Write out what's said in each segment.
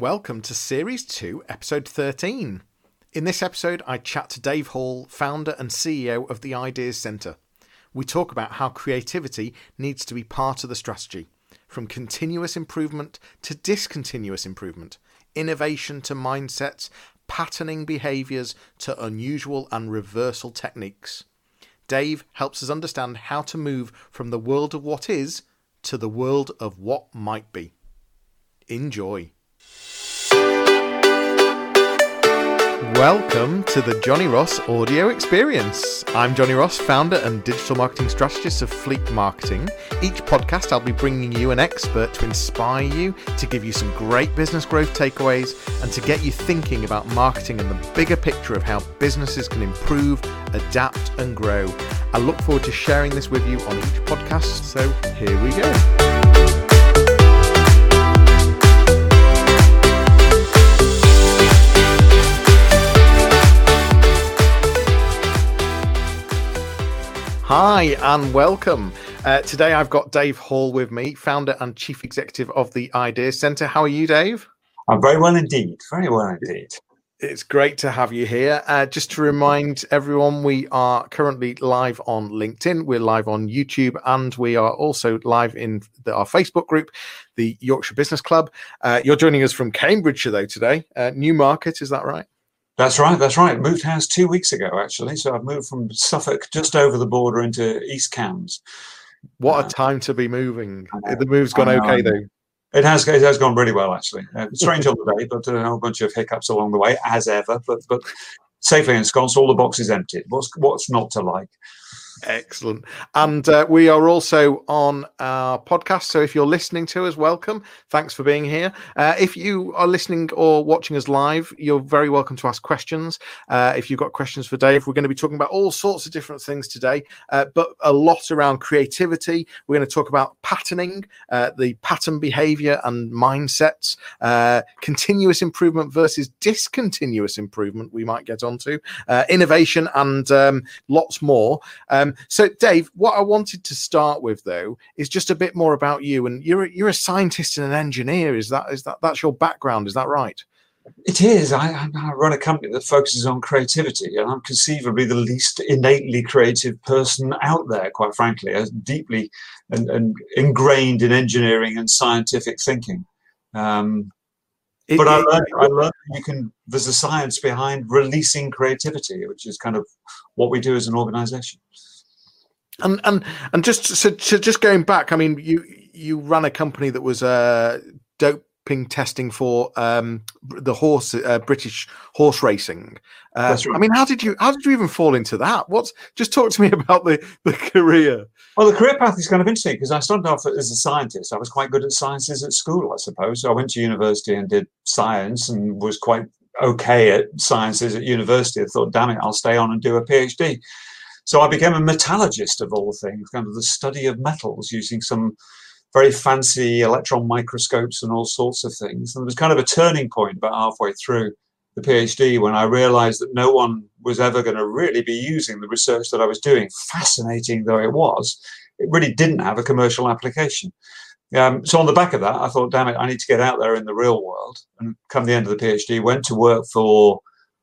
Welcome to Series 2, Episode 13. In this episode, I chat to Dave Hall, founder and CEO of the Ideas Centre. We talk about how creativity needs to be part of the strategy, from continuous improvement to discontinuous improvement, innovation to mindsets, patterning behaviours to unusual and reversal techniques. Dave helps us understand how to move from the world of what is to the world of what might be. Enjoy. Welcome to the Johnny Ross audio experience. I'm Johnny Ross, founder and digital marketing strategist of Fleet Marketing. Each podcast, I'll be bringing you an expert to inspire you, to give you some great business growth takeaways, and to get you thinking about marketing and the bigger picture of how businesses can improve, adapt, and grow. I look forward to sharing this with you on each podcast, so here we go. Hi, and welcome. Uh, today I've got Dave Hall with me, founder and chief executive of the Ideas Centre. How are you, Dave? I'm very well indeed. Very well indeed. It's great to have you here. Uh, just to remind everyone, we are currently live on LinkedIn, we're live on YouTube, and we are also live in the, our Facebook group, the Yorkshire Business Club. Uh, you're joining us from Cambridgeshire, though, today. Uh, Newmarket, is that right? That's right. That's right. Moved house two weeks ago, actually. So I've moved from Suffolk just over the border into East Cambs. What a time to be moving. The move's gone okay, though. It has. It has gone really well, actually. Uh, strange on the day, but a whole bunch of hiccups along the way, as ever. But but safely ensconced, all the boxes emptied. What's what's not to like? Excellent. And uh, we are also on our podcast. So if you're listening to us, welcome. Thanks for being here. Uh, if you are listening or watching us live, you're very welcome to ask questions. Uh, if you've got questions for Dave, we're going to be talking about all sorts of different things today, uh, but a lot around creativity. We're going to talk about patterning, uh, the pattern behavior and mindsets, uh, continuous improvement versus discontinuous improvement, we might get onto, innovation, and um, lots more. Um, so, Dave, what I wanted to start with though is just a bit more about you. And you're you're a scientist and an engineer. Is that is that that's your background? Is that right? It is. I, I, run a company that focuses on creativity, and I'm conceivably the least innately creative person out there, quite frankly, I'm deeply and, and, ingrained in engineering and scientific thinking. Um, it, but I learned, I learned you can. There's a science behind releasing creativity, which is kind of what we do as an organization. And and and just so, so just going back, I mean, you you ran a company that was uh, doping testing for um, the horse uh, British horse racing. Uh, right. I mean, how did you how did you even fall into that? What's just talk to me about the the career. Well, the career path is kind of interesting because I started off as a scientist. I was quite good at sciences at school, I suppose. So I went to university and did science and was quite okay at sciences at university. I thought, damn it, I'll stay on and do a PhD. So I became a metallurgist of all things, kind of the study of metals using some very fancy electron microscopes and all sorts of things. And there was kind of a turning point about halfway through the PhD when I realized that no one was ever going to really be using the research that I was doing, fascinating though it was. It really didn't have a commercial application. Um, so on the back of that, I thought, damn it, I need to get out there in the real world. And come the end of the PhD, went to work for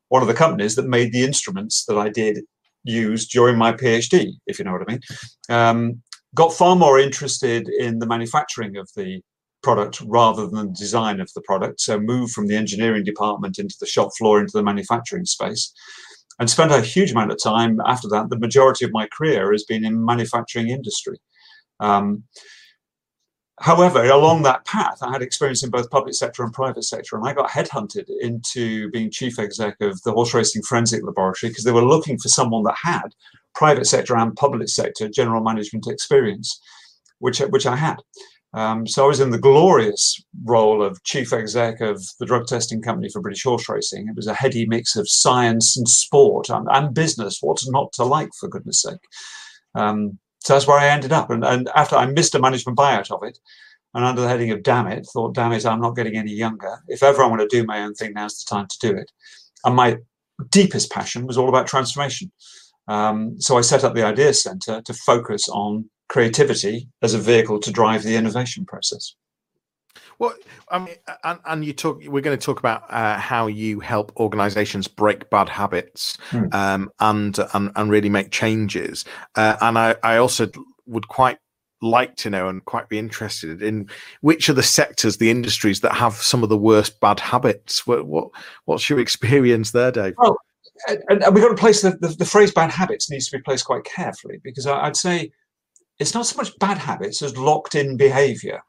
one of the companies that made the instruments that I did use during my PhD, if you know what I mean. Um, got far more interested in the manufacturing of the product rather than the design of the product. So moved from the engineering department into the shop floor into the manufacturing space and spent a huge amount of time after that. The majority of my career has been in manufacturing industry. Um, However, along that path, I had experience in both public sector and private sector, and I got headhunted into being chief exec of the Horse Racing Forensic Laboratory because they were looking for someone that had private sector and public sector general management experience, which which I had. Um, so I was in the glorious role of chief exec of the drug testing company for British horse racing. It was a heady mix of science and sport and, and business. What's not to like, for goodness sake? Um, so that's where I ended up. And, and after I missed a management buyout of it, and under the heading of damn it, thought, damn it, I'm not getting any younger. If ever I want to do my own thing, now's the time to do it. And my deepest passion was all about transformation. Um, so I set up the Idea Centre to focus on creativity as a vehicle to drive the innovation process. Well, I mean, and, and you talk. We're going to talk about uh, how you help organisations break bad habits hmm. um, and, and and really make changes. Uh, and I, I also would quite like to know and quite be interested in which are the sectors, the industries that have some of the worst bad habits. What, what what's your experience there, Dave? Well, and, and we've got to place the, the, the, phrase bad habits needs to be placed quite carefully because I'd say it's not so much bad habits as locked in behavior.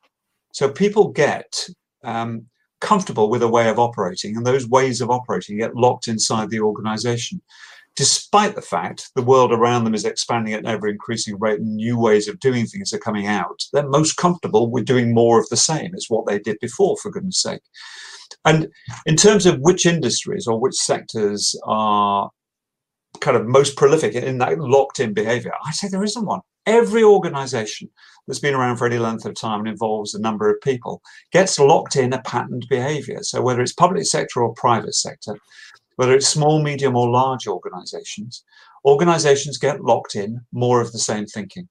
So people get um, comfortable with a way of operating, and those ways of operating get locked inside the organization despite the fact the world around them is expanding at an ever increasing rate and new ways of doing things are coming out, they're most comfortable with doing more of the same. It's what they did before, for goodness sake. And in terms of which industries or which sectors are kind of most prolific in that locked in behavior, I say there isn't one. Every organization that's been around for any length of time and involves a number of people gets locked in a patterned behavior. So whether it's public sector or private sector, whether it's small, medium, or large organizations, organizations get locked in more of the same thinking.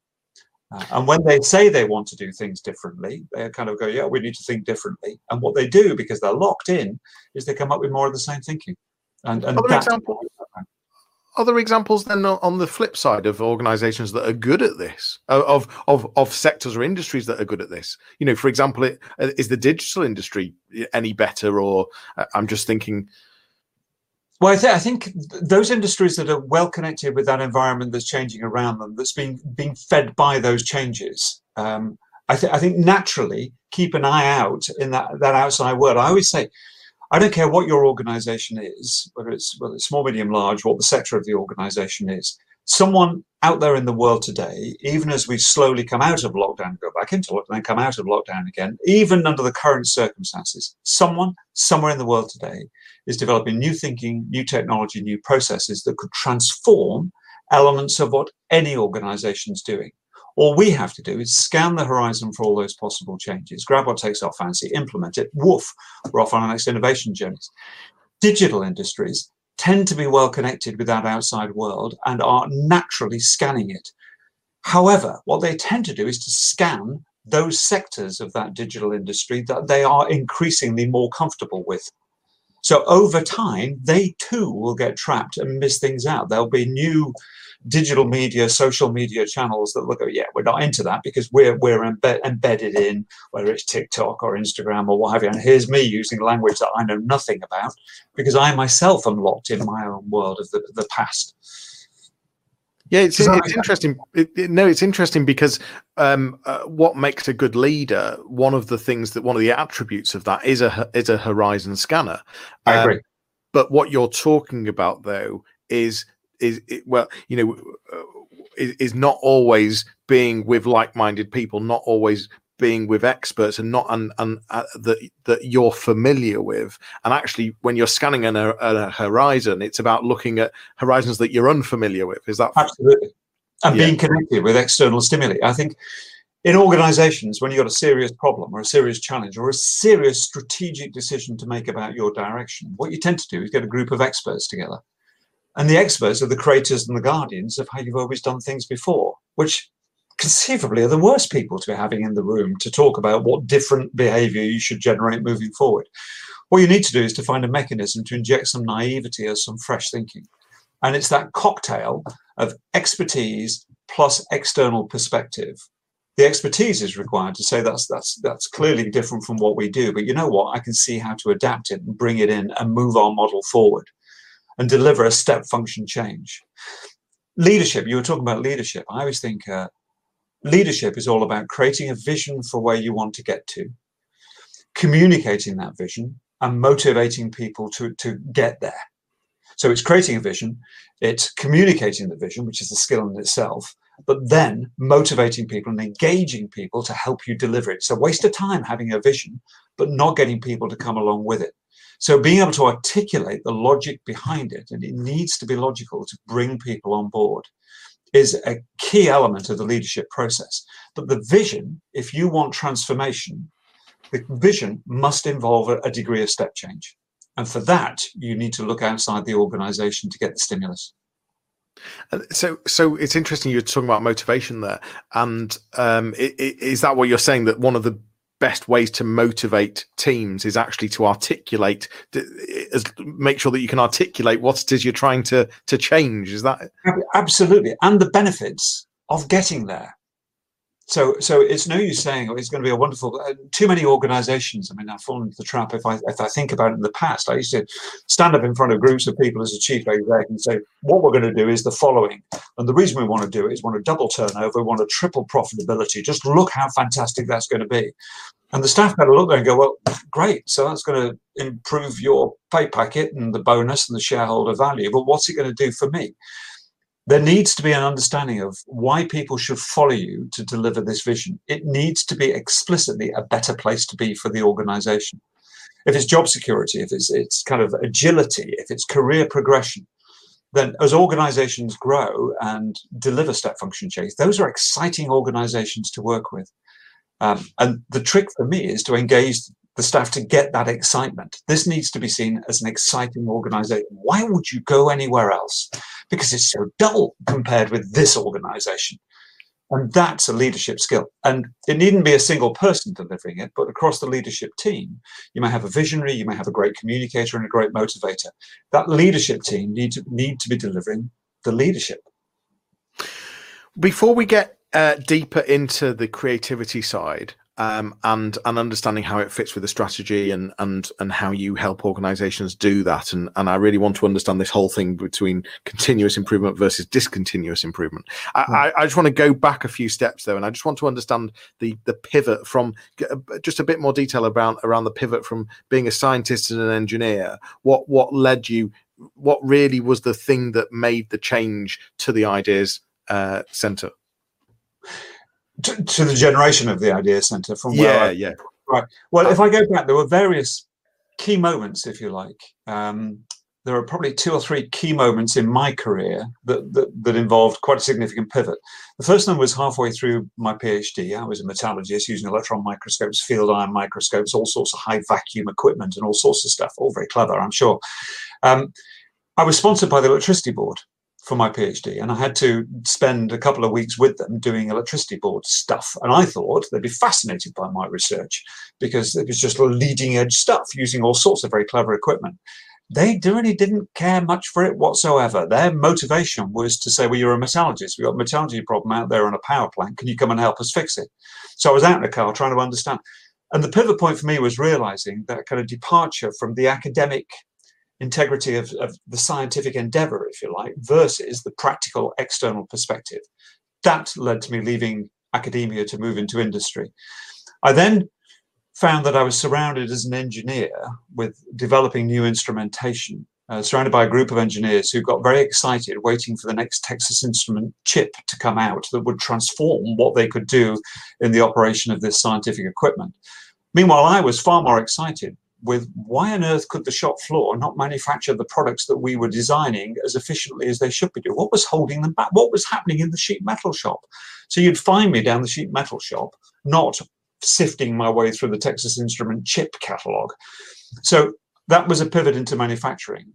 Uh, and when they say they want to do things differently, they kind of go, yeah, we need to think differently. And what they do, because they're locked in, is they come up with more of the same thinking. And, and other, example, other examples then on the flip side of organizations that are good at this, of, of, of sectors or industries that are good at this. You know, for example, it, is the digital industry any better? Or uh, I'm just thinking, well, I, th- I, think those industries that are well connected with that environment that's changing around them, that's being being fed by those changes, um, I, th- I, think naturally keep an eye out in that that outside world. I always say, I don't care what your organisation is, whether it's whether it's small, medium, large, what the sector of the organisation is someone out there in the world today, even as we slowly come out of lockdown, go back into lockdown, come out of lockdown again, even under the current circumstances, someone somewhere in the world today is developing new thinking, new technology, new processes that could transform elements of what any organization is doing. All we have to do is scan the horizon for all those possible changes, grab what takes our fancy, implement it, woof, we're off on our next innovation journeys. Digital industries tend to be well connected with that outside world and are naturally scanning it. However, what they tend to do is to scan those sectors of that digital industry that they are increasingly more comfortable with. So over time, they too will get trapped and miss things out. There'll be new digital media, social media channels that look at, yeah, we're not into that because we're we're embed, embedded in whether it's TikTok or Instagram or what have you. And here's me using language that I know nothing about because I myself am locked in my own world of the, the past. Yeah, it's, it's interesting. It, it, no, it's interesting because um, uh, what makes a good leader, one of the things that one of the attributes of that is a is a horizon scanner. Um, I agree. But what you're talking about though is is it, well, you know, uh, is, is not always being with like-minded people, not always being with experts and not and and uh, that that you're familiar with. And actually when you're scanning a, a, horizon it's about looking at horizons that you're unfamiliar with. Is that absolutely. And yeah. being connected with external stimuli. I think in organizations when you've got a serious problem or a serious challenge or a serious strategic decision to make about your direction what you tend to do is get a group of experts together. And the experts are the creators and the guardians of how you've always done things before, which conceivably are the worst people to be having in the room to talk about what different behavior you should generate moving forward. What you need to do is to find a mechanism to inject some naivety or some fresh thinking. And it's that cocktail of expertise plus external perspective. The expertise is required to say that's that's that's clearly different from what we do. But you know what? I can see how to adapt it and bring it in and move our model forward and deliver a step function change. Leadership, you were talking about leadership. I always think uh, leadership is all about creating a vision for where you want to get to, communicating that vision, and motivating people to, to get there. So it's creating a vision, it's communicating the vision, which is a skill in itself, but then motivating people and engaging people to help you deliver it. It's a waste of time having a vision, but not getting people to come along with it. So being able to articulate the logic behind it, and it needs to be logical to bring people on board, is a key element of the leadership process. But the vision, if you want transformation, the vision must involve a, degree of step change. And for that, you need to look outside the organization to get the stimulus. So, so it's interesting you're talking about motivation there, and um, is that what you're saying that one of the best ways to motivate teams is actually to articulate as make sure that you can articulate what it is you're trying to to change. Is that absolutely. And the benefits of getting there so so it's no use saying oh, it's going to be a wonderful uh, too many organizations i mean i've fallen into the trap if i if i think about it in the past i used to stand up in front of groups of people as a chief exec and say what we're going to do is the following. And the reason we want to do it is we want to double turnover we want to triple profitability. Just look how fantastic that's going to be. And the staff had a look there and go well great so that's going to improve your pay packet and the bonus and the shareholder value but what's it going to do for me there needs to be an understanding of why people should follow you to deliver this vision. It needs to be explicitly a better place to be for the organization. If it's job security, if it's, it's kind of agility, if it's career progression, then as organizations grow and deliver step function change, those are exciting organizations to work with. Um, and the trick for me is to engage the staff to get that excitement. This needs to be seen as an exciting organization. Why would you go anywhere else? Because it's so dull compared with this organization. And that's a leadership skill. And it needn't be a single person delivering it, but across the leadership team, you may have a visionary, you may have a great communicator and a great motivator. That leadership team need to need to be delivering the leadership. Before we get uh, deeper into the creativity side, um, and and understanding how it fits with the strategy and and and how you help organizations do that and and I really want to understand this whole thing between continuous improvement versus discontinuous improvement. I, mm. I, I, just want to go back a few steps though, and I just want to understand the the pivot from just a bit more detail around around the pivot from being a scientist and an engineer. What what led you? What really was the thing that made the change to the ideas uh, center? To, to, the generation of the Idea Centre from where yeah, I, yeah. Right. Well, if I go back, there were various key moments, if you like. Um, there are probably two or three key moments in my career that, that, that involved quite a significant pivot. The first one was halfway through my PhD. I was a metallurgist using electron microscopes, field ion microscopes, all sorts of high vacuum equipment, and all sorts of stuff. All very clever, I'm sure. Um, I was sponsored by the Electricity Board, for my PhD, and I had to spend a couple of weeks with them doing electricity board stuff. And I thought they'd be fascinated by my research because it was just leading edge stuff using all sorts of very clever equipment. They really didn't care much for it whatsoever. Their motivation was to say, Well, you're a metallurgist. We've got a metallurgy problem out there on a power plant. Can you come and help us fix it? So I was out in the car trying to understand. And the pivot point for me was realizing that kind of departure from the academic integrity of, of the scientific endeavor, if you like, versus the practical external perspective. That led to me leaving academia to move into industry. I then found that I was surrounded as an engineer with developing new instrumentation, uh, surrounded by a group of engineers who got very excited, waiting for the next Texas Instrument chip to come out that would transform what they could do in the operation of this scientific equipment. Meanwhile, I was far more excited with why on earth could the shop floor not manufacture the products that we were designing as efficiently as they should be doing? What was holding them back? What was happening in the sheet metal shop? So you'd find me down the sheet metal shop, not sifting my way through the Texas Instrument chip catalog. So that was a pivot into manufacturing.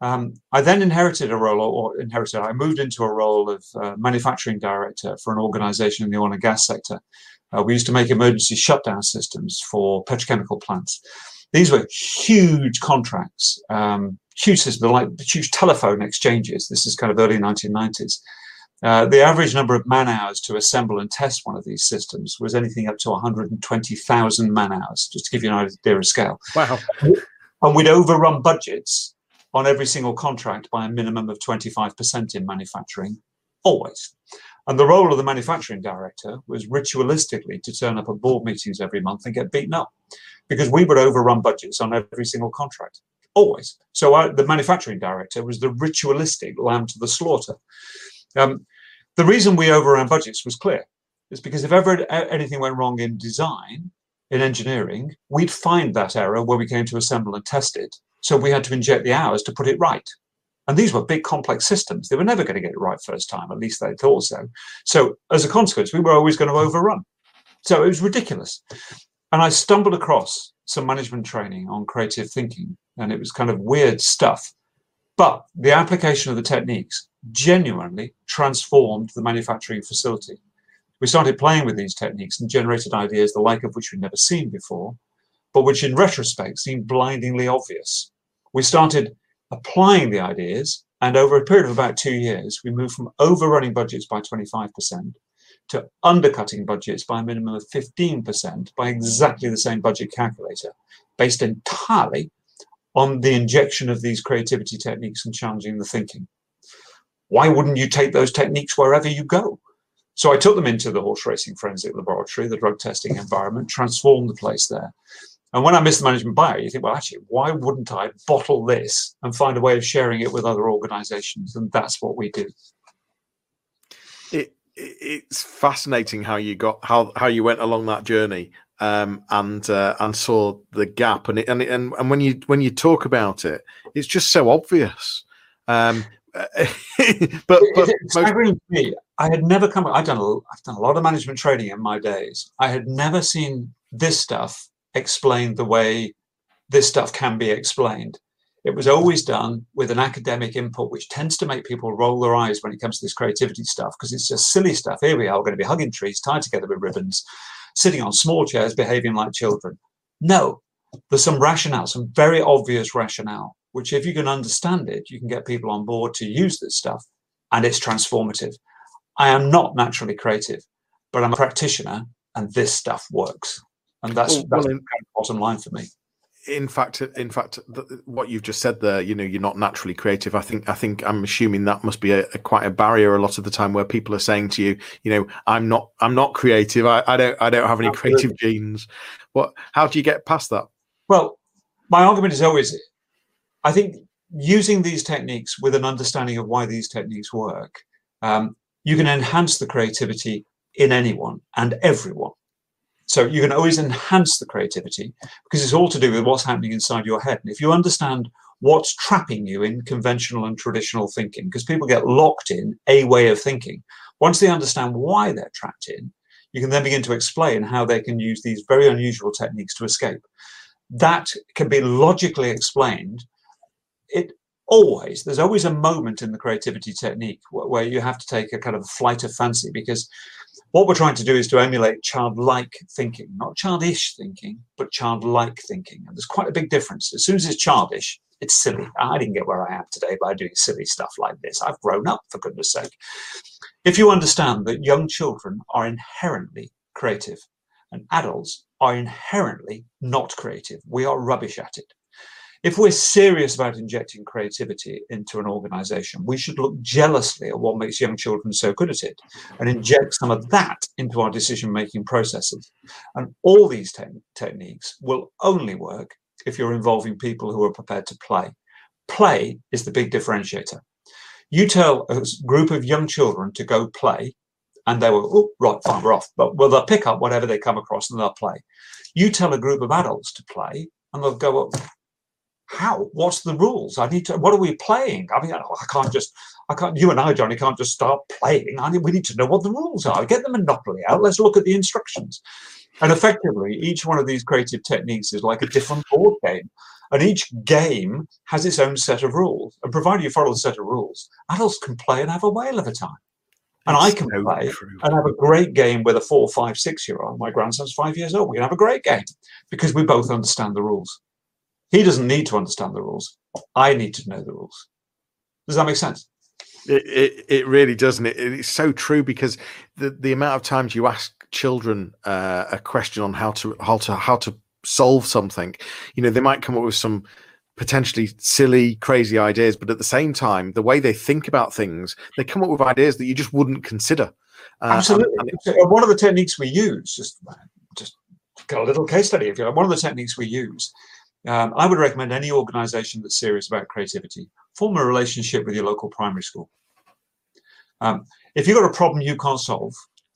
Um, I then inherited a role, or inherited, I moved into a role of uh, manufacturing director for an organization in the oil and gas sector. Uh, we used to make emergency shutdown systems for petrochemical plants. These were huge contracts, um, huge systems, like huge telephone exchanges. This is kind of early 1990s. Uh, the average number of man hours to assemble and test one of these systems was anything up to 120,000 man hours, just to give you an idea of scale. Wow. And we'd overrun budgets on every single contract by a minimum of 25% in manufacturing, always. And the role of the manufacturing director was ritualistically to turn up at board meetings every month and get beaten up because we would overrun budgets on every single contract, always. So I, the manufacturing director was the ritualistic lamb to the slaughter. Um, the reason we overran budgets was clear. It's because if ever anything went wrong in design, in engineering, we'd find that error where we came to assemble and test it. So we had to inject the hours to put it right. And these were big, complex systems. They were never going to get it right first time, at least they thought so. So as a consequence, we were always going to overrun. So it was ridiculous. And I stumbled across some management training on creative thinking, and it was kind of weird stuff. But the application of the techniques genuinely transformed the manufacturing facility. We started playing with these techniques and generated ideas the like of which we'd never seen before, but which in retrospect seemed blindingly obvious. We started applying the ideas, and over a period of about two years, we moved from overrunning budgets by 25% to undercutting budgets by a minimum of 15% by exactly the same budget calculator, based entirely on the injection of these creativity techniques and challenging the thinking. Why wouldn't you take those techniques wherever you go? So I took them into the horse racing forensic laboratory, the drug testing environment, transformed the place there. And when I missed the management buyer, you think, well, actually, why wouldn't I bottle this and find a way of sharing it with other organizations? And that's what we do. It, it's fascinating how you got how how you went along that journey um, and uh, and saw the gap and it, and and and when you when you talk about it, it's just so obvious. Um, but, but most... me. I had never come. I've done. A, I've done a lot of management training in my days. I had never seen this stuff explained the way this stuff can be explained. It was always done with an academic input, which tends to make people roll their eyes when it comes to this creativity stuff because it's just silly stuff. Here we are, we're going to be hugging trees, tied together with ribbons, sitting on small chairs, behaving like children. No, there's some rationale, some very obvious rationale which if you can understand it, you can get people on board to use this stuff and it's transformative. I am not naturally creative, but I'm a practitioner and this stuff works. And that's, well, that's well, of bottom line for me. In fact, in fact, what you've just said there, you know, you're not naturally creative. I think, I think, I'm assuming that must be a, a, quite a barrier a lot of the time where people are saying to you, you know, I'm not, I'm not creative. I, I don't, I don't have any Absolutely. creative genes. What? How do you get past that? Well, my argument is always I think using these techniques with an understanding of why these techniques work, um, you can enhance the creativity in anyone and everyone. So you can always enhance the creativity because it's all to do with what's happening inside your head. And if you understand what's trapping you in conventional and traditional thinking, because people get locked in a way of thinking, once they understand why they're trapped in, you can then begin to explain how they can use these very unusual techniques to escape. That can be logically explained it always there's always a moment in the creativity technique where, you have to take a kind of flight of fancy because what we're trying to do is to emulate childlike thinking not childish thinking but childlike thinking. And there's quite a big difference. As soon as it's childish it's silly. I didn't get where i am today by doing silly stuff like this. I've grown up for goodness sake. If you understand that young children are inherently creative and adults are inherently not creative we are rubbish at it if we're serious about injecting creativity into an organization, we should look jealously at what makes young children so good at it and inject some of that into our decision making processes. And all these te- techniques will only work if you're involving people who are prepared to play. Play is the big differentiator. You tell a group of young children to go play, and they will, oh, right, fine, we're off. But well, they'll pick up whatever they come across and they'll play. You tell a group of adults to play, and they'll go, well, how? What's the rules? I need to. What are we playing? I mean, I can't just. I can't. You and I, Johnny, can't just start playing. I mean, we need to know what the rules are. Get the monopoly out. Let's look at the instructions. And effectively, each one of these creative techniques is like a different board game. And each game has its own set of rules. And provided you follow the set of rules, adults can play and have a whale of a time. And I can so play true. and have a great game with a four, five, six year old. My grandson's five years old. We can have a great game because we both understand the rules. He doesn't need to understand the rules. I need to know the rules. Does that make sense? It, it, it really doesn't. It, it's so true because the, the amount of times you ask children uh, a question on how to how to how to solve something, you know, they might come up with some potentially silly, crazy ideas, but at the same time, the way they think about things, they come up with ideas that you just wouldn't consider. Uh, Absolutely. And, and one of the techniques we use, just just got a little case study. If you like, one of the techniques we use um, I would recommend any organization that's serious about creativity form a relationship with your local primary school. Um, if you've got a problem you can't solve,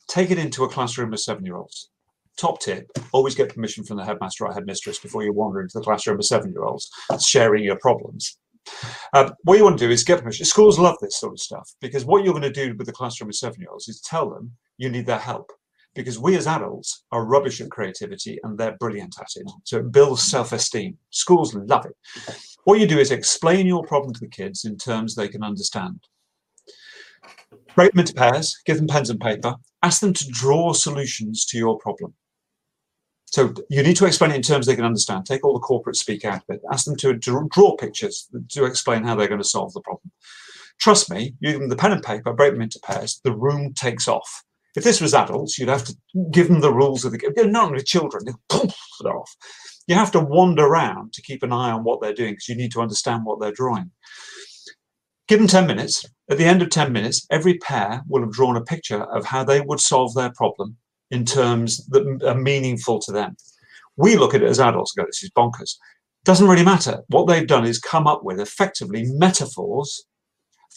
take it into a classroom of seven year olds. Top tip always get permission from the headmaster or headmistress before you wander into the classroom of seven year olds sharing your problems. Um, what you want to do is get permission. Schools love this sort of stuff because what you're going to do with the classroom of seven year olds is tell them you need their help because we as adults are rubbish at creativity and they're brilliant at it. So it builds self esteem. Schools love it. What you do is explain your problem to the kids in terms they can understand. Break them into pairs, give them pens and paper, ask them to draw solutions to your problem. So you need to explain it in terms they can understand. Take all the corporate speak out of it. Ask them to, to draw pictures to explain how they're going to solve the problem. Trust me, you give them the pen and paper, break them into pairs, the room takes off. If this was adults, you'd have to give them the rules of the game. Not only children, they poof it off. You have to wander around to keep an eye on what they're doing because you need to understand what they're drawing. Give them 10 minutes. At the end of 10 minutes, every pair will have drawn a picture of how they would solve their problem in terms that are meaningful to them. We look at it as adults go, this is bonkers. Doesn't really matter. What they've done is come up with effectively metaphors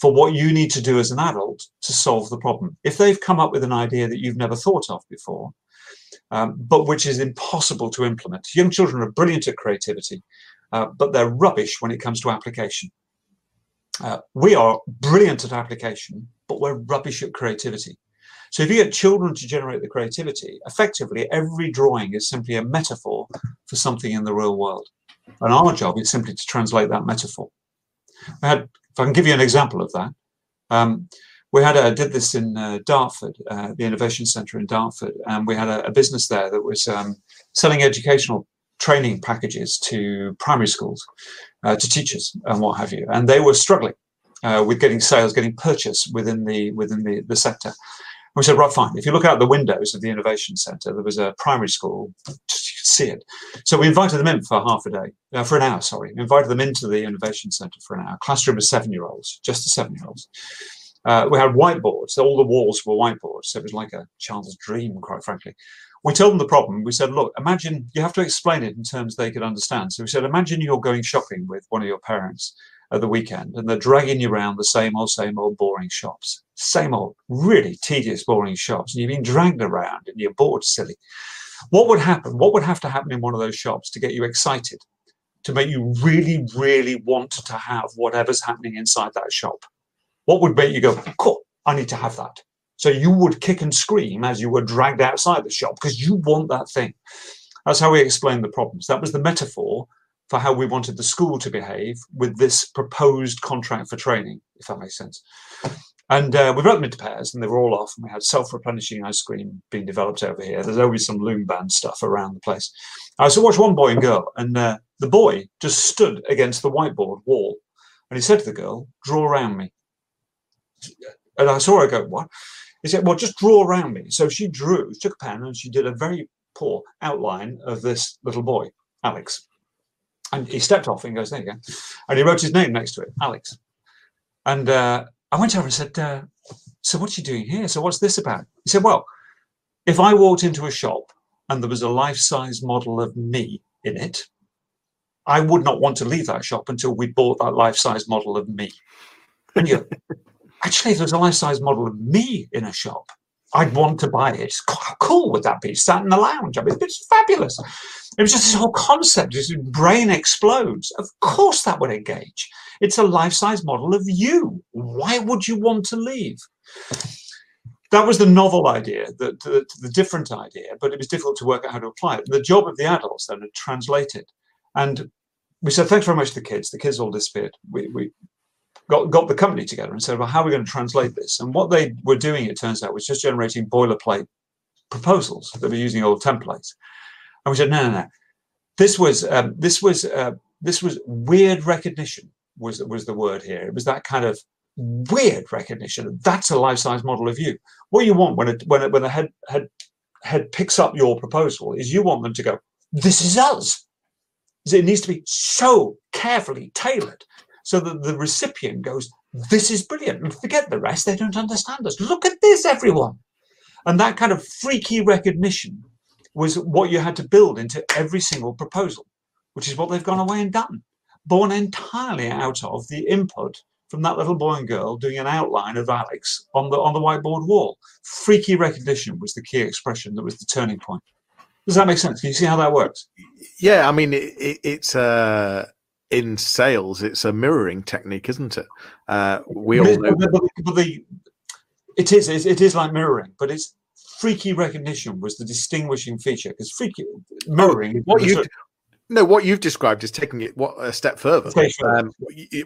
for what you need to do as an adult to solve the problem. If they've come up with an idea that you've never thought of before, um, but which is impossible to implement, young children are brilliant at creativity, uh, but they're rubbish when it comes to application. Uh, we are brilliant at application, but we're rubbish at creativity. So if you get children to generate the creativity, effectively every drawing is simply a metaphor for something in the real world. And our job is simply to translate that metaphor. We had, if I can give you an example of that, um, we had a, did this in uh, Dartford, uh, the Innovation Centre in Dartford, and we had a, a business there that was um, selling educational training packages to primary schools, uh, to teachers and what have you, and they were struggling uh, with getting sales, getting purchase within the within the, the sector. We said, right, fine. If you look out the windows of the Innovation Centre, there was a primary school. See it. So we invited them in for half a day, uh, for an hour, sorry. We invited them into the Innovation Centre for an hour. Classroom of seven-year-olds, just the seven-year-olds. Uh, we had whiteboards. All the walls were whiteboards. So it was like a child's dream, quite frankly. We told them the problem. We said, look, imagine you have to explain it in terms they could understand. So we said, imagine you're going shopping with one of your parents at the weekend and they're dragging you around the same old, same old boring shops. Same old, really tedious, boring shops. And you've been dragged around and you're bored silly. What would happen? What would have to happen in one of those shops to get you excited? To make you really, really want to have whatever's happening inside that shop? What would make you go, cool, I need to have that? So you would kick and scream as you were dragged outside the shop because you want that thing. That's how we explained the problems. That was the metaphor for how we wanted the school to behave with this proposed contract for training, if that makes sense. And uh, we broke them into pairs and they were all off and we had self-replenishing ice cream being developed over here. There's always some loom band stuff around the place. I so watched one boy and girl and uh, the boy just stood against the whiteboard wall and he said to the girl, draw around me. And I saw her go, what? He said, well, just draw around me. So she drew, took a pen and she did a very poor outline of this little boy, Alex. And he stepped off and goes, there you go. And he wrote his name next to it, Alex. And uh, I went over and said, uh, so what's he doing here? So what's this about? He said, well, if I walked into a shop and there was a life-size model of me in it, I would not want to leave that shop until we bought that life-size model of me. And you actually, if there's a life-size model of me in a shop, I'd want to buy it. How cool would that be? Sat in the lounge. I mean, it's fabulous. It was just this whole concept. This brain explodes. Of course, that would engage. It's a life-size model of you. Why would you want to leave? That was the novel idea, the, the, the different idea, but it was difficult to work out how to apply it. The job of the adults then to translate it. And we said, thanks very much to the kids. The kids all disappeared. We, we got, got the company together and said, well, how are we going to translate this? And what they were doing, it turns out, was just generating boilerplate proposals. They were using old templates. And we said, no, no, no. This was um, this was uh, this was weird recognition was was the word here. It was that kind of weird recognition. That's a life-size model of you. What you want when it when it, when the head head head picks up your proposal is you want them to go, this is us. It needs to be so carefully tailored so that the recipient goes, this is brilliant. And forget the rest, they don't understand us. Look at this, everyone. And that kind of freaky recognition was what you had to build into every single proposal, which is what they've gone away and done, born entirely out of the input from that little boy and girl doing an outline of Alex on the on the whiteboard wall. Freaky recognition was the key expression that was the turning point. Does that make sense? Can you see how that works? Yeah, I mean, it, it, it's uh, in sales, it's a mirroring technique, isn't it? Uh, we all know. But the, but the, it is, it is like mirroring, but it's freaky recognition was the distinguishing feature because freaky mirroring. Oh, what you no, what you've described is taking it what a step further. Um,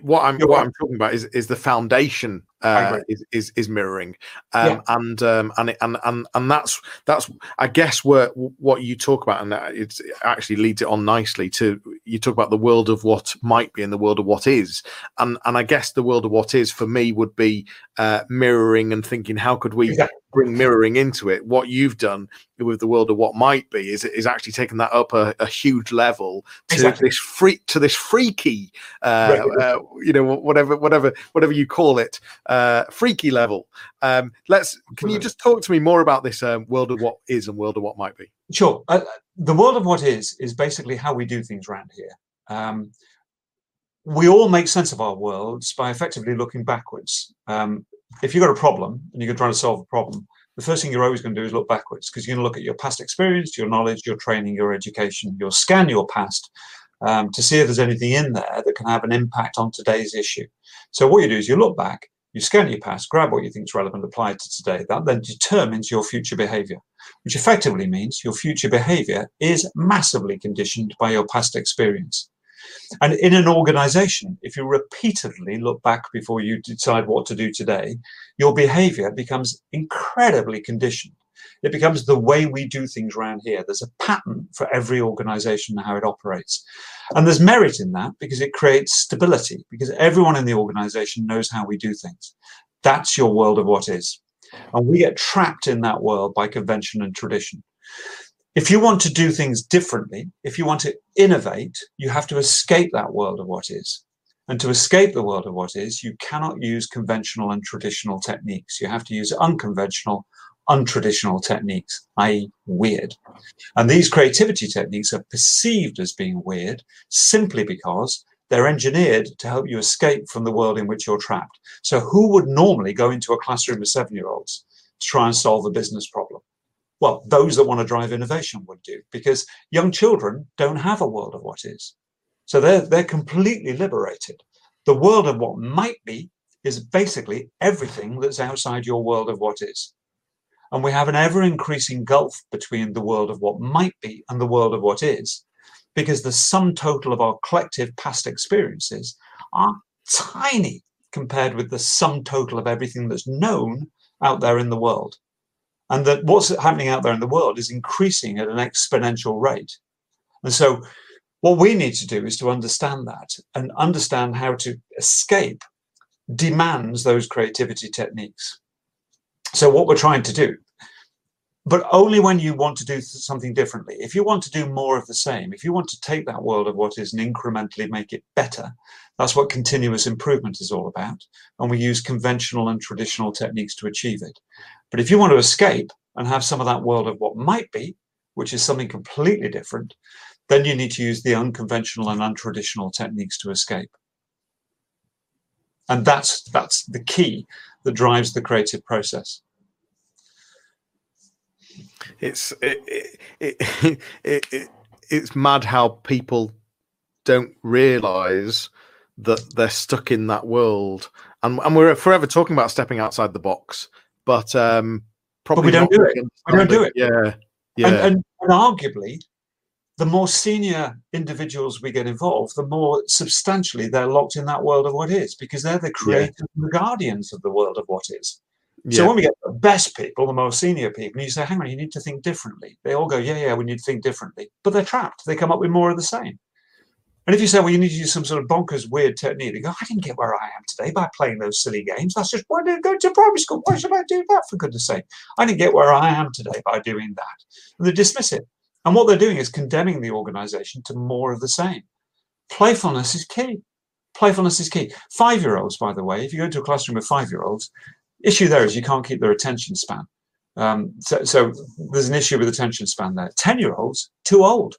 what I'm what I'm talking about is is the foundation uh, is, is, is mirroring, um, yeah. and um, and it, and and and that's that's I guess where what you talk about, and it actually leads it on nicely to you talk about the world of what might be and the world of what is, and and I guess the world of what is for me would be uh, mirroring and thinking how could we exactly bring mirroring into it. What you've done with the world of what might be is is actually taking that up a, a huge level to exactly. this freak to this freaky, uh, right. uh, you know, whatever whatever whatever you call it, uh, freaky level. Um, let's. Can you just talk to me more about this um, world of what is and world of what might be? Sure. Uh, the world of what is is basically how we do things around here. Um, we all make sense of our worlds by effectively looking backwards. Um, if you've got a problem and you're trying to solve a problem, the first thing you're always going to do is look backwards because you're going to look at your past experience, your knowledge, your training, your education. You'll scan your past um, to see if there's anything in there that can have an impact on today's issue. So what you do is you look back, you scan your past, grab what you think is relevant, apply it to today. That then determines your future behavior, which effectively means your future behavior is massively conditioned by your past experience. And in an organization, if you repeatedly look back before you decide what to do today, your behavior becomes incredibly conditioned. It becomes the way we do things around here. There's a pattern for every organization and how it operates. And there's merit in that because it creates stability, because everyone in the organization knows how we do things. That's your world of what is. And we get trapped in that world by convention and tradition. If you want to do things differently, if you want to innovate, you have to escape that world of what is. And to escape the world of what is, you cannot use conventional and traditional techniques. You have to use unconventional, untraditional techniques, i.e., weird. And these creativity techniques are perceived as being weird simply because they're engineered to help you escape from the world in which you're trapped. So, who would normally go into a classroom of seven year olds to try and solve a business problem? well, those that want to drive innovation would do, because young children don't have a world of what is. So they're, they're completely liberated. The world of what might be is basically everything that's outside your world of what is. And we have an ever increasing gulf between the world of what might be and the world of what is, because the sum total of our collective past experiences are tiny compared with the sum total of everything that's known out there in the world and that what's happening out there in the world is increasing at an exponential rate. And so, what we need to do is to understand that and understand how to escape demands those creativity techniques. So, what we're trying to do, but only when you want to do something differently. If you want to do more of the same, if you want to take that world of what is and incrementally make it better, that's what continuous improvement is all about. And we use conventional and traditional techniques to achieve it. But if you want to escape and have some of that world of what might be, which is something completely different, then you need to use the unconventional and untraditional techniques to escape. And that's that's the key that drives the creative process. It's it, it, it, it it's mad how people don't realize that they're stuck in that world and, and we're forever talking about stepping outside the box but um, probably but we don't do it. We don't do it. Yeah, yeah. And, and, and, arguably, the more senior individuals we get involved, the more substantially they're locked in that world of what is, because they're the creators yeah. and the guardians of the world of what is. Yeah. So when we get the best people, the most senior people, you say, "Hang on, you need to think differently," they all go, "Yeah, yeah, we need to think differently," but they're trapped. They come up with more of the same. And if you say, well, you need to use some sort of bonkers, weird technique, they go, I didn't get where I am today by playing those silly games. That's just why I didn't go to primary school. Why should I do that, for goodness sake? I didn't get where I am today by doing that. And they dismiss it. And what they're doing is condemning the organization to more of the same. Playfulness is key. Playfulness is key. Five year olds, by the way, if you go into a classroom with five year olds, issue there is you can't keep their attention span. Um, so, so there's an issue with attention span there. 10 year olds, too old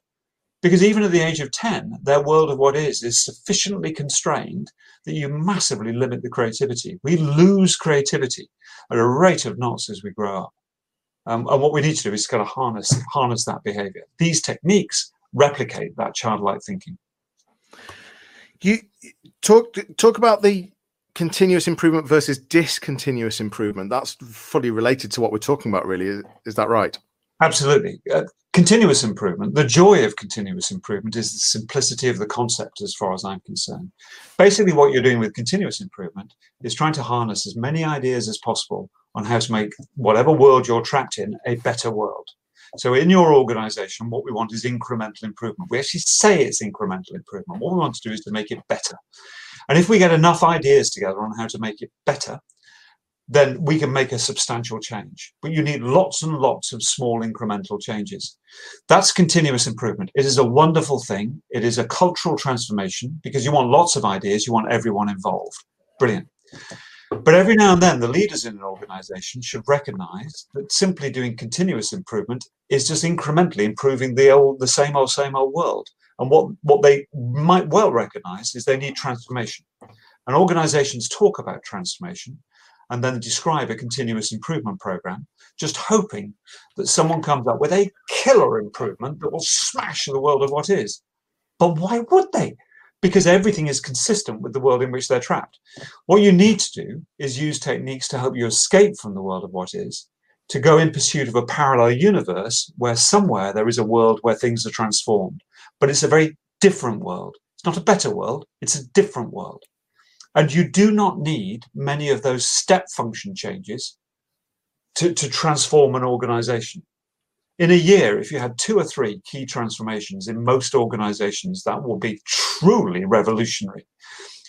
because even at the age of 10, their world of what is is sufficiently constrained that you massively limit the creativity. We lose creativity at a rate of knots as we grow up. Um, and what we need to do is kind of harness, harness that behavior. These techniques replicate that childlike thinking. You talk talk about the continuous improvement versus discontinuous improvement. That's fully related to what we're talking about, really. Is, is that right? Absolutely. Uh, continuous improvement, the joy of continuous improvement is the simplicity of the concept as far as I'm concerned. Basically, what you're doing with continuous improvement is trying to harness as many ideas as possible on how to make whatever world you're trapped in a better world. So in your organization, what we want is incremental improvement. We actually say it's incremental improvement. What we want to do is to make it better. And if we get enough ideas together on how to make it better, then we can make a substantial change. But you need lots and lots of small incremental changes. That's continuous improvement. It is a wonderful thing. It is a cultural transformation because you want lots of ideas, you want everyone involved. Brilliant. But every now and then, the leaders in an organization should recognize that simply doing continuous improvement is just incrementally improving the old, the same old, same old world. And what, what they might well recognize is they need transformation. And organizations talk about transformation and then describe a continuous improvement program, just hoping that someone comes up with a killer improvement that will smash the world of what is. But why would they? Because everything is consistent with the world in which they're trapped. What you need to do is use techniques to help you escape from the world of what is, to go in pursuit of a parallel universe where somewhere there is a world where things are transformed. But it's a very different world. It's not a better world, it's a different world. And you do not need many of those step function changes to, to transform an organization. In a year, if you had two or three key transformations in most organizations, that will be truly revolutionary.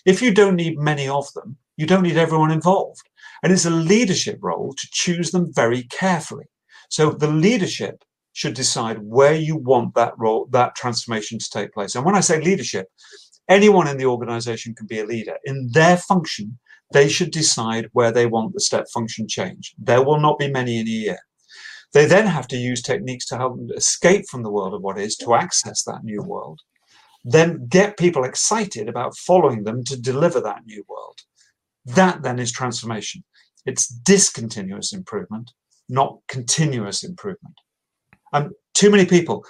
If you don't need many of them, you don't need everyone involved. And it's a leadership role to choose them very carefully. So the leadership should decide where you want that role, that transformation to take place. And when I say leadership, anyone in the organization can be a leader. In their function, they should decide where they want the step function change. There will not be many in a year. They then have to use techniques to help them escape from the world of what is to access that new world. Then get people excited about following them to deliver that new world. That then is transformation. It's discontinuous improvement, not continuous improvement. And too many people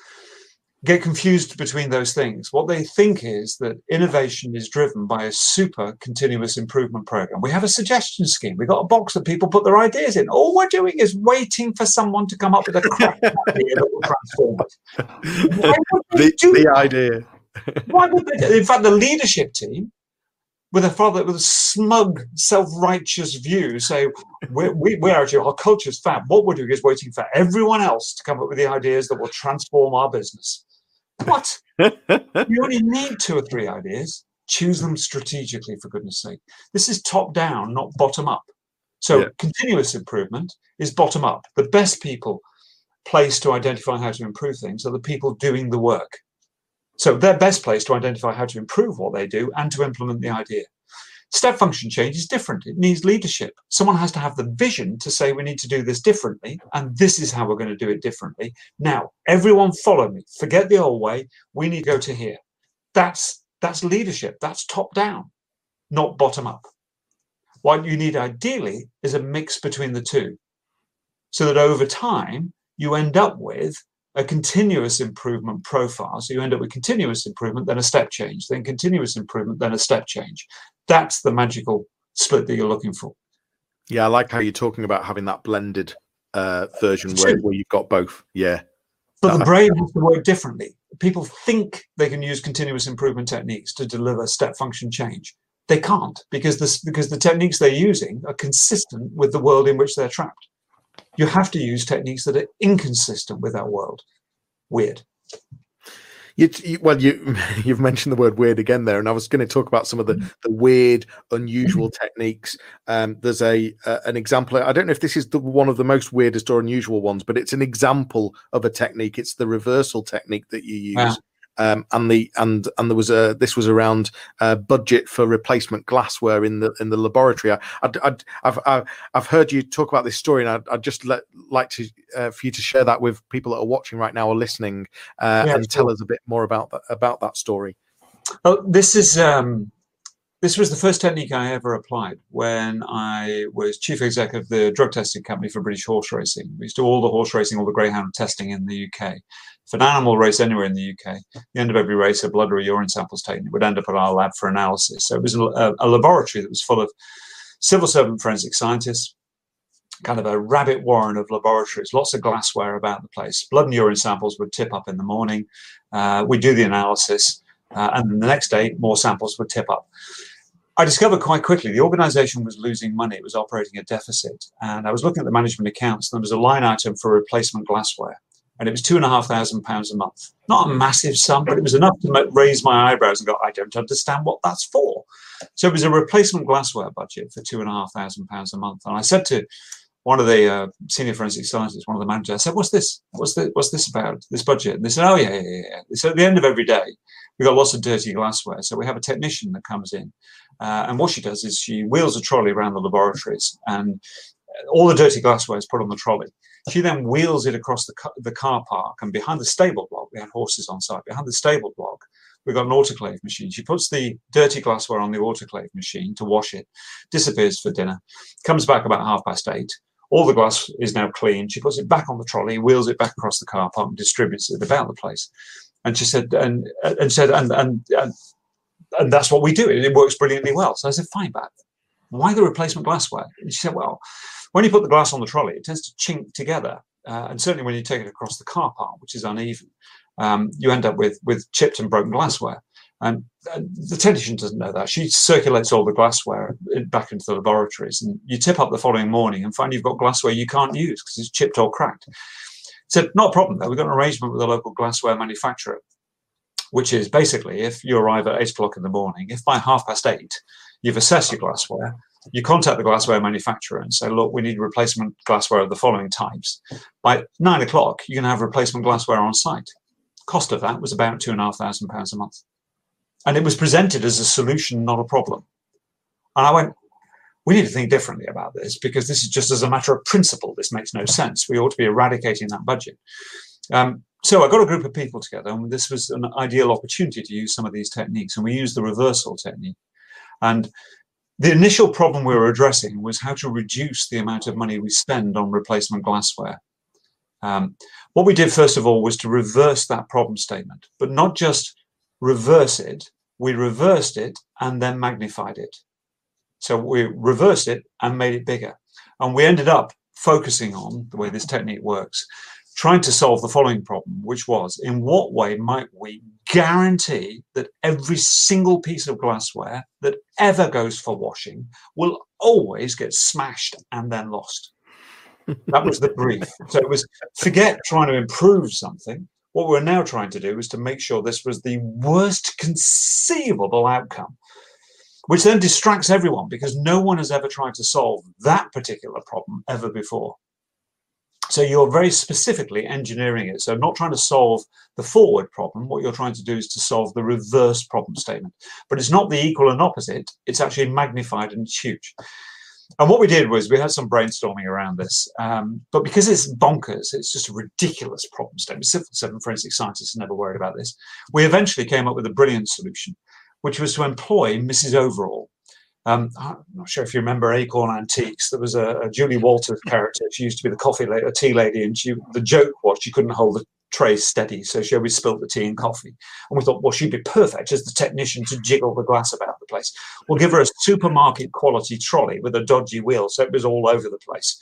get confused between those things. What they think is that innovation is driven by a super continuous improvement program. We have a suggestion scheme. We've got a box that people put their ideas in. All we're doing is waiting for someone to come up with a crap idea that will transform the, the idea. Why would they? In fact, the leadership team with a father with a smug, self-righteous view, say we're, we, we are actually our culture's fab. What we're doing is waiting for everyone else to come up with the ideas that will transform our business. What? you only need two or three ideas. Choose them strategically, for goodness sake. This is top down, not bottom up. So, yeah. continuous improvement is bottom up. The best people placed to identify how to improve things are the people doing the work. So, they're best placed to identify how to improve what they do and to implement the idea. Step function change is different. It needs leadership. Someone has to have the vision to say, we need to do this differently, and this is how we're going to do it differently. Now, everyone follow me. Forget the old way. We need to go to here. That's that's leadership. That's top down, not bottom up. What you need ideally is a mix between the two, so that over time you end up with a continuous improvement profile. So you end up with continuous improvement, then a step change, then continuous improvement, then a step change. That's the magical split that you're looking for. Yeah, I like how you're talking about having that blended uh, version where, where you've got both. Yeah. But the brain has to work differently. People think they can use continuous improvement techniques to deliver step function change. They can't because this because the techniques they're using are consistent with the world in which they're trapped. You have to use techniques that are inconsistent with that world. Weird. You, you, well, you you've mentioned the word weird again there, and I was going to talk about some of the mm. the weird, unusual techniques. Um, there's a uh, an example. I don't know if this is the one of the most weirdest or unusual ones, but it's an example of a technique. It's the reversal technique that you use. Um, and the and and there was a this was around uh, budget for replacement glassware in the in the laboratory. I, I'd, I've, I've I've heard you talk about this story, and I'd, I'd just let, like to uh, for you to share that with people that are watching right now or listening, uh, yeah, and tell us a bit more about that about that story. Oh, this is um, this was the first technique I ever applied when I was chief exec of the drug testing company for British horse racing. We used to do all the horse racing, all the greyhound testing in the UK. If an animal race anywhere in the UK, the end of every race, a blood or a urine sample was taken. It would end up at our lab for analysis. So it was a, a laboratory that was full of civil servant forensic scientists, kind of a rabbit warren of laboratories, lots of glassware about the place. Blood and urine samples would tip up in the morning. Uh, we do the analysis, uh, and then the next day, more samples would tip up. I discovered quite quickly the organization was losing money, it was operating a deficit. And I was looking at the management accounts, and there was a line item for replacement glassware. And it was two and a half thousand pounds a month. Not a massive sum, but it was enough to raise my eyebrows and go, I don't understand what that's for. So it was a replacement glassware budget for two and a half thousand pounds a month. And I said to one of the uh, senior forensic scientists, one of the managers, I said, "What's this? What's this? What's this about? This budget?" And they said, "Oh yeah, yeah, yeah." So at the end of every day, we've got lots of dirty glassware. So we have a technician that comes in, uh, and what she does is she wheels a trolley around the laboratories, and all the dirty glassware is put on the trolley. She then wheels it across the, the car park, and behind the stable block, we had horses on site. Behind the stable block, we've got an autoclave machine. She puts the dirty glassware on the autoclave machine to wash it, disappears for dinner, comes back about half past eight all the glass is now clean. She puts it back on the trolley, wheels it back across the car park, and distributes it about the place. And she said, and and said, and and and, and that's what we do. It, it works brilliantly well. So I said, fine, but why the replacement glassware? And she said, well, when you put the glass on the trolley, it tends to chink together, uh, and certainly when you take it across the car park, which is uneven, um, you end up with with chipped and broken glassware. And the technician doesn't know that. She circulates all the glassware back into the laboratories, and you tip up the following morning and find you've got glassware you can't use because it's chipped or cracked. So, not a problem though. We've got an arrangement with a local glassware manufacturer, which is basically if you arrive at eight o'clock in the morning, if by half past eight you've assessed your glassware, you contact the glassware manufacturer and say, look, we need replacement glassware of the following types. By nine o'clock, you can have replacement glassware on site. Cost of that was about two and a half thousand pounds a month. And it was presented as a solution, not a problem. And I went, we need to think differently about this because this is just as a matter of principle. This makes no sense. We ought to be eradicating that budget. Um, so I got a group of people together, and this was an ideal opportunity to use some of these techniques. And we used the reversal technique. And the initial problem we were addressing was how to reduce the amount of money we spend on replacement glassware. Um, what we did, first of all, was to reverse that problem statement, but not just reverse it, we reversed it and then magnified it. So we reversed it and made it bigger. And we ended up focusing on the way this technique works, trying to solve the following problem, which was in what way might we guarantee that every single piece of glassware that ever goes for washing will always get smashed and then lost? that was the brief. So it was forget trying to improve something, what we're now trying to do is to make sure this was the worst conceivable outcome, which then distracts everyone because no one has ever tried to solve that particular problem ever before. So you're very specifically engineering it. So not trying to solve the forward problem. What you're trying to do is to solve the reverse problem statement. But it's not the equal and opposite. It's actually magnified and huge. And what we did was we had some brainstorming around this, um, but because it's bonkers, it's just a ridiculous problem statement. Civil seven forensic scientists never worried about this. We eventually came up with a brilliant solution, which was to employ Mrs. Overall. Um, I'm not sure if you remember Acorn Antiques. There was a, a Julie Walters character. She used to be the coffee lady, a tea lady, and she the joke was she couldn't hold the tray steady, so she always spilt the tea and coffee. And we thought, well, she'd be perfect as the technician to jiggle the glass about the place. We'll give her a supermarket quality trolley with a dodgy wheel, so it was all over the place.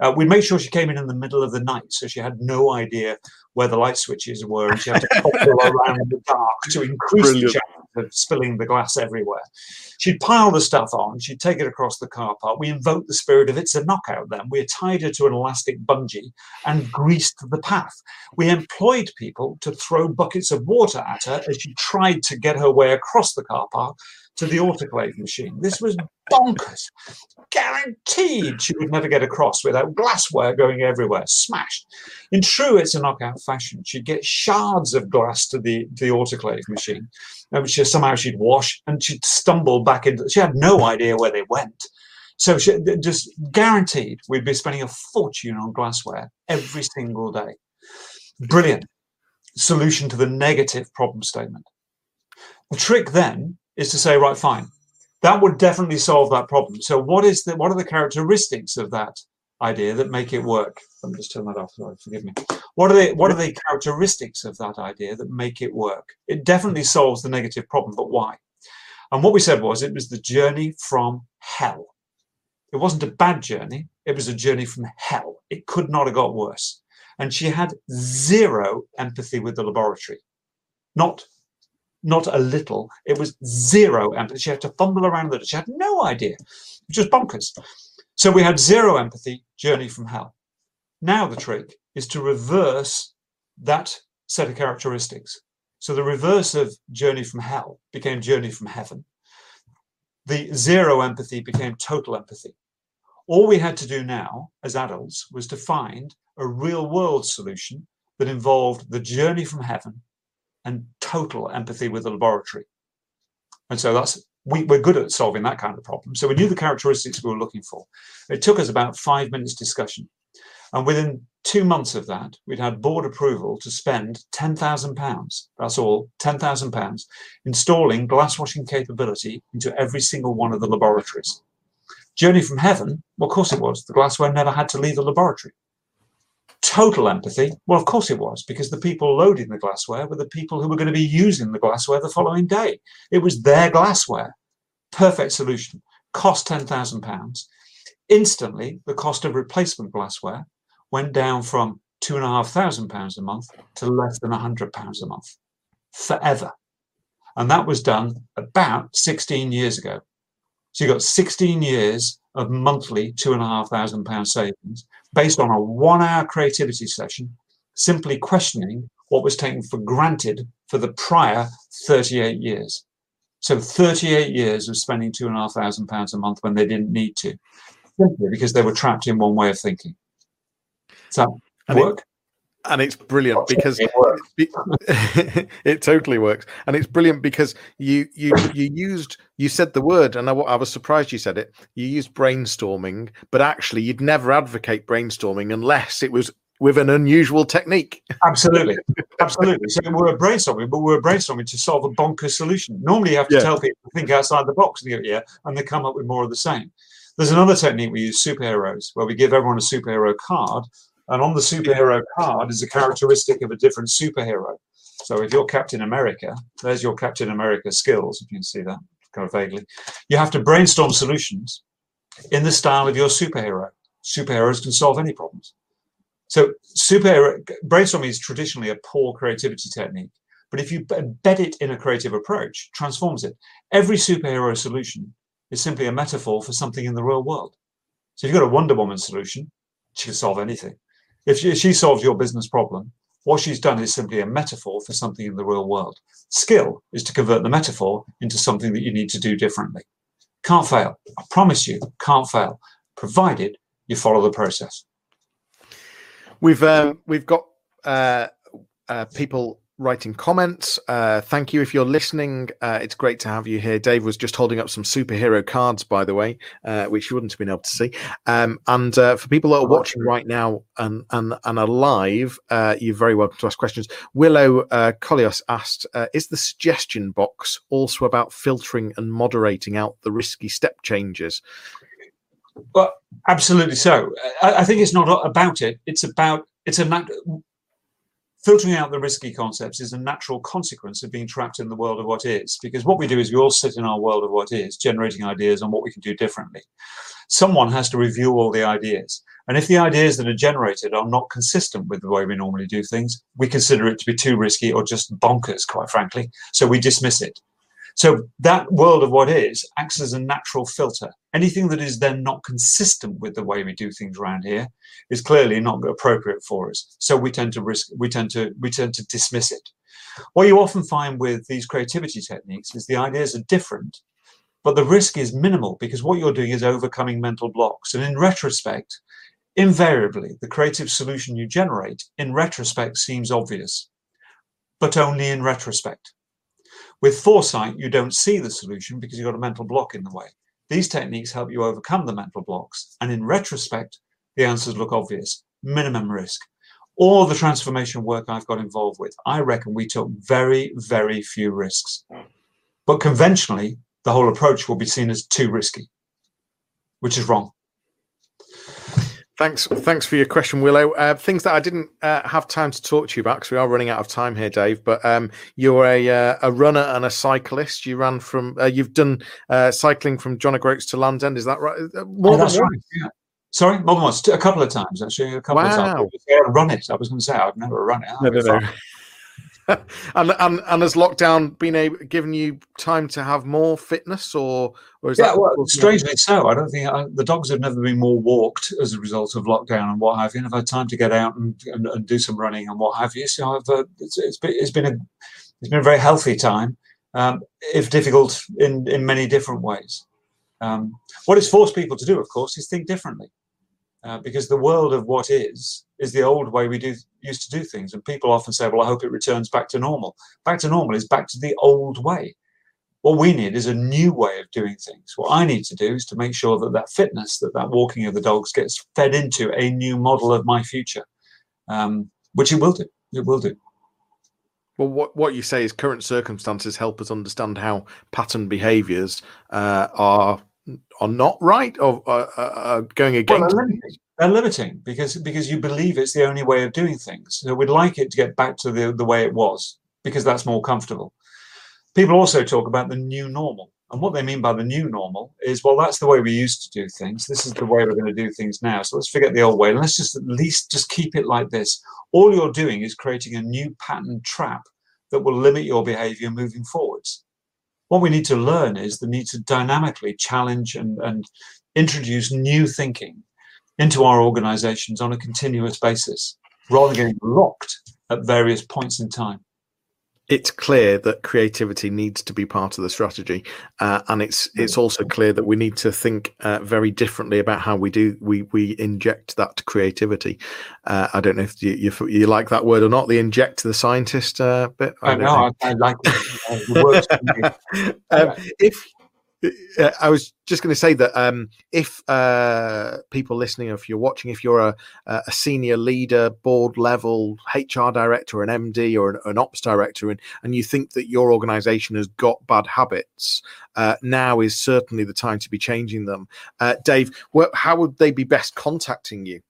Uh, we made sure she came in in the middle of the night, so she had no idea where the light switches were, and she had to pop around in the dark to increase Brilliant. the chance spilling the glass everywhere. She'd pile the stuff on, she'd take it across the car park. We invoked the spirit of it's a knockout then. We tied her to an elastic bungee and greased the path. We employed people to throw buckets of water at her as she tried to get her way across the car park to the autoclave machine. This was bonkers. Guaranteed she would never get across without glassware going everywhere, smashed. In true It's a Knockout fashion, she'd get shards of glass to the, the autoclave machine, Uh, which somehow she'd wash and she'd stumble back into She had no idea where they went. So she, just guaranteed we'd be spending a fortune on glassware every single day. Brilliant solution to the negative problem statement. The trick then is to say, right, fine, that would definitely solve that problem. So what is the what are the characteristics of that idea that make it work? Let me just turn that off. Sorry, forgive me. What are the what are the characteristics of that idea that make it work? It definitely solves the negative problem, but why? And what we said was it was the journey from hell. It wasn't a bad journey, it was a journey from hell. It could not have got worse. And she had zero empathy with the laboratory. Not not a little. It was zero empathy. She had to fumble around with it. She had no idea. Was bonkers. So we had zero empathy, journey from hell. Now the trick is to reverse that set of characteristics. So the reverse of journey from hell became journey from heaven. The zero empathy became total empathy. All we had to do now as adults was to find a real world solution that involved the journey from heaven and total empathy with the laboratory. And so that's we, we're good at solving that kind of problem. So we knew the characteristics we were looking for. It took us about five minutes discussion. And within two months of that, we'd had board approval to spend £10,000. That's all, £10,000, installing glass washing capability into every single one of the laboratories. Journey from heaven, well, of course it was. The glassware never had to leave the laboratory. Total empathy, well, of course it was, because the people loading the glassware were the people who were going to be using the glassware the following day. It was their glassware. Perfect solution. Cost £10,000. Instantly, the cost of replacement glassware went down from two and a half thousand pounds a month to less than a hundred pounds a month forever. And that was done about 16 years ago. So you got 16 years of monthly two and a half thousand pound savings based on a one hour creativity session, simply questioning what was taken for granted for the prior 38 years. So 38 years of spending two and a half thousand pounds a month when they didn't need to, simply because they were trapped in one way of thinking. That and work? It, and it's brilliant because it, it, it, totally works. And it's brilliant because you you you used you said the word and I, I, was surprised you said it. You used brainstorming but actually you'd never advocate brainstorming unless it was with an unusual technique. Absolutely. Absolutely. So we're brainstorming but we're brainstorming to solve a bonkers solution. Normally you have to yeah. tell people to think outside the box and go yeah and they come up with more of the same. There's another technique we use superheroes where we give everyone a superhero card and on the superhero card is a characteristic of a different superhero. So if you're Captain America, there's your Captain America skills, if you can see that kind of vaguely. You have to brainstorm solutions in the style of your superhero. Superheroes can solve any problems. So superhero brainstorming is traditionally a poor creativity technique, but if you embed it in a creative approach, transforms it. Every superhero solution is simply a metaphor for something in the real world. So if you've got a Wonder Woman solution, she can solve anything. If she, she solves your business problem, what she's done is simply a metaphor for something in the real world. Skill is to convert the metaphor into something that you need to do differently. Can't fail. I promise you, can't fail, provided you follow the process. We've um, we've got uh, uh, people writing comments. Uh, thank you if you're listening. Uh, it's great to have you here. Dave was just holding up some superhero cards, by the way, uh, which you wouldn't have been able to see. Um, and uh, for people that are watching right now and and, and are live, uh, you're very welcome to ask questions. Willow uh, Colios asked, "Is the suggestion box also about filtering and moderating out the risky step changes?" Well, absolutely so. I, I think it's not about it. It's about it's a filtering out the risky concepts is a natural consequence of being trapped in the world of what is. Because what we do is we all sit in our world of what is, generating ideas on what we can do differently. Someone has to review all the ideas. And if the ideas that are generated are not consistent with the way we normally do things, we consider it to be too risky or just bonkers, quite frankly. So we dismiss it. So that world of what is acts as a natural filter. Anything that is then not consistent with the way we do things around here is clearly not appropriate for us. So we tend to risk, we tend to, we tend to dismiss it. What you often find with these creativity techniques is the ideas are different, but the risk is minimal because what you're doing is overcoming mental blocks. And in retrospect, invariably, the creative solution you generate in retrospect seems obvious, but only in retrospect. With foresight, you don't see the solution because you've got a mental block in the way. These techniques help you overcome the mental blocks. And in retrospect, the answers look obvious. Minimum risk. All the transformation work I've got involved with, I reckon we took very, very few risks. But conventionally, the whole approach will be seen as too risky, which is wrong. Thanks, thanks for your question, Willow. Uh, things that I didn't uh, have time to talk to you about because we are running out of time here, Dave. But um, you're a uh, a runner and a cyclist. You ran from, uh, you've done uh, cycling from John O'Groats to Land's End. Is that right? Uh, more oh, that's right. Yeah. Sorry, more than once. A couple of times actually. A couple wow. of times. I run it. I was going to say I've never run it. No, no, no. and, and and has lockdown been able given you time to have more fitness or or is yeah, that well, strangely so. I don't think I, the dogs have never been more walked as a result of lockdown and what have you. And I've had time to get out and, and, and do some running and what have you. So I've uh, it's, it's been it's been a it's been a very healthy time, um, if difficult in in many different ways. Um, what it's forced people to do, of course, is think differently. Uh, because the world of what is is the old way we do used to do things. And people often say well i hope it returns back to normal. Back to normal is back to the old way. What we need is a new way of doing things. What i need to do is to make sure that that fitness that that walking of the dogs gets fed into a new model of my future um, which it will do. It will do. Well, what, what you say is current circumstances help us understand how pattern behaviors uh, are are not right or uh, uh, going against. Well, they're, limiting. they're, limiting. because because you believe it's the only way of doing things. So we'd like it to get back to the, the way it was because that's more comfortable. People also talk about the new normal. And what they mean by the new normal is, well, that's the way we used to do things. This is the way we're going to do things now. So let's forget the old way. And let's just at least just keep it like this. All you're doing is creating a new pattern trap that will limit your behavior moving forwards what we need to learn is the need to dynamically challenge and, and introduce new thinking into our organizations on a continuous basis rather than getting locked at various points in time it's clear that creativity needs to be part of the strategy, uh, and it's it's also clear that we need to think uh, very differently about how we do we we inject that creativity. Uh, I don't know if you, you, you like that word or not. The inject the scientist uh, bit. I, I know. I, I, like it. um, if I was just going to say that um, if uh, people listening, if you're watching, if you're a, a, senior leader, board level, HR director, an MD, or an, an ops director, and, and you think that your organization has got bad habits, uh, now is certainly the time to be changing them. Uh, Dave, how would they be best contacting you?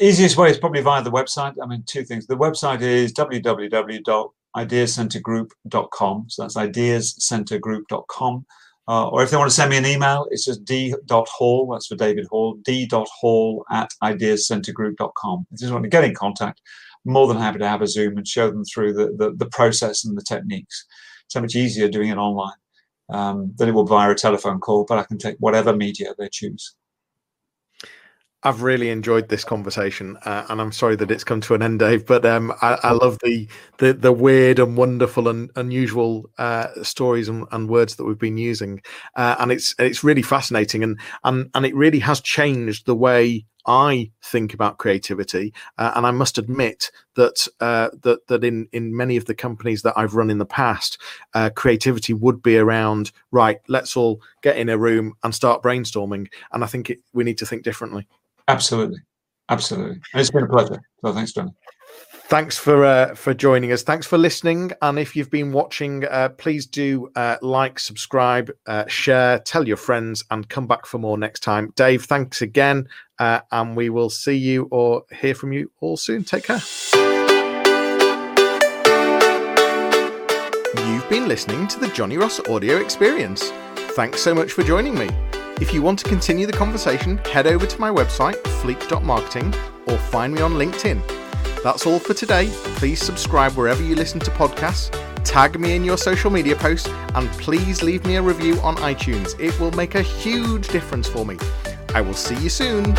Easiest way is probably via the website. I mean, two things. The website is www.ideascentergroup.com. So that's ideascentergroup.com. Uh, or if they want to send me an email, it's just d.hall, that's for David Hall, d.hall at ideascentergroup.com. If just want to get in contact, more than happy to have a Zoom and show them through the, the, the process and the techniques. So much easier doing it online um, than it will via a telephone call, but I can take whatever media they choose. I've really enjoyed this conversation, uh, and I'm sorry that it's come to an end, Dave. But um, I, I, love the, the the weird and wonderful and unusual uh, stories and, and, words that we've been using, uh, and it's it's really fascinating, and and and it really has changed the way I think about creativity. Uh, and I must admit that uh, that that in in many of the companies that I've run in the past, uh, creativity would be around right. Let's all get in a room and start brainstorming, and I think it, we need to think differently. Absolutely. Absolutely. And it's been a pleasure. So thanks, Johnny. Thanks for uh, for joining us. Thanks for listening. And if you've been watching, uh, please do uh, like, subscribe, uh, share, tell your friends, and come back for more next time. Dave, thanks again, uh, and we will see you or hear from you all soon. Take care. You've been listening to the Johnny Ross audio experience. Thanks so much for joining me. If you want to continue the conversation, head over to my website, fleek.marketing, or find me on LinkedIn. That's all for today. Please subscribe wherever you listen to podcasts, tag me in your social media posts, and please leave me a review on iTunes. It will make a huge difference for me. I will see you soon.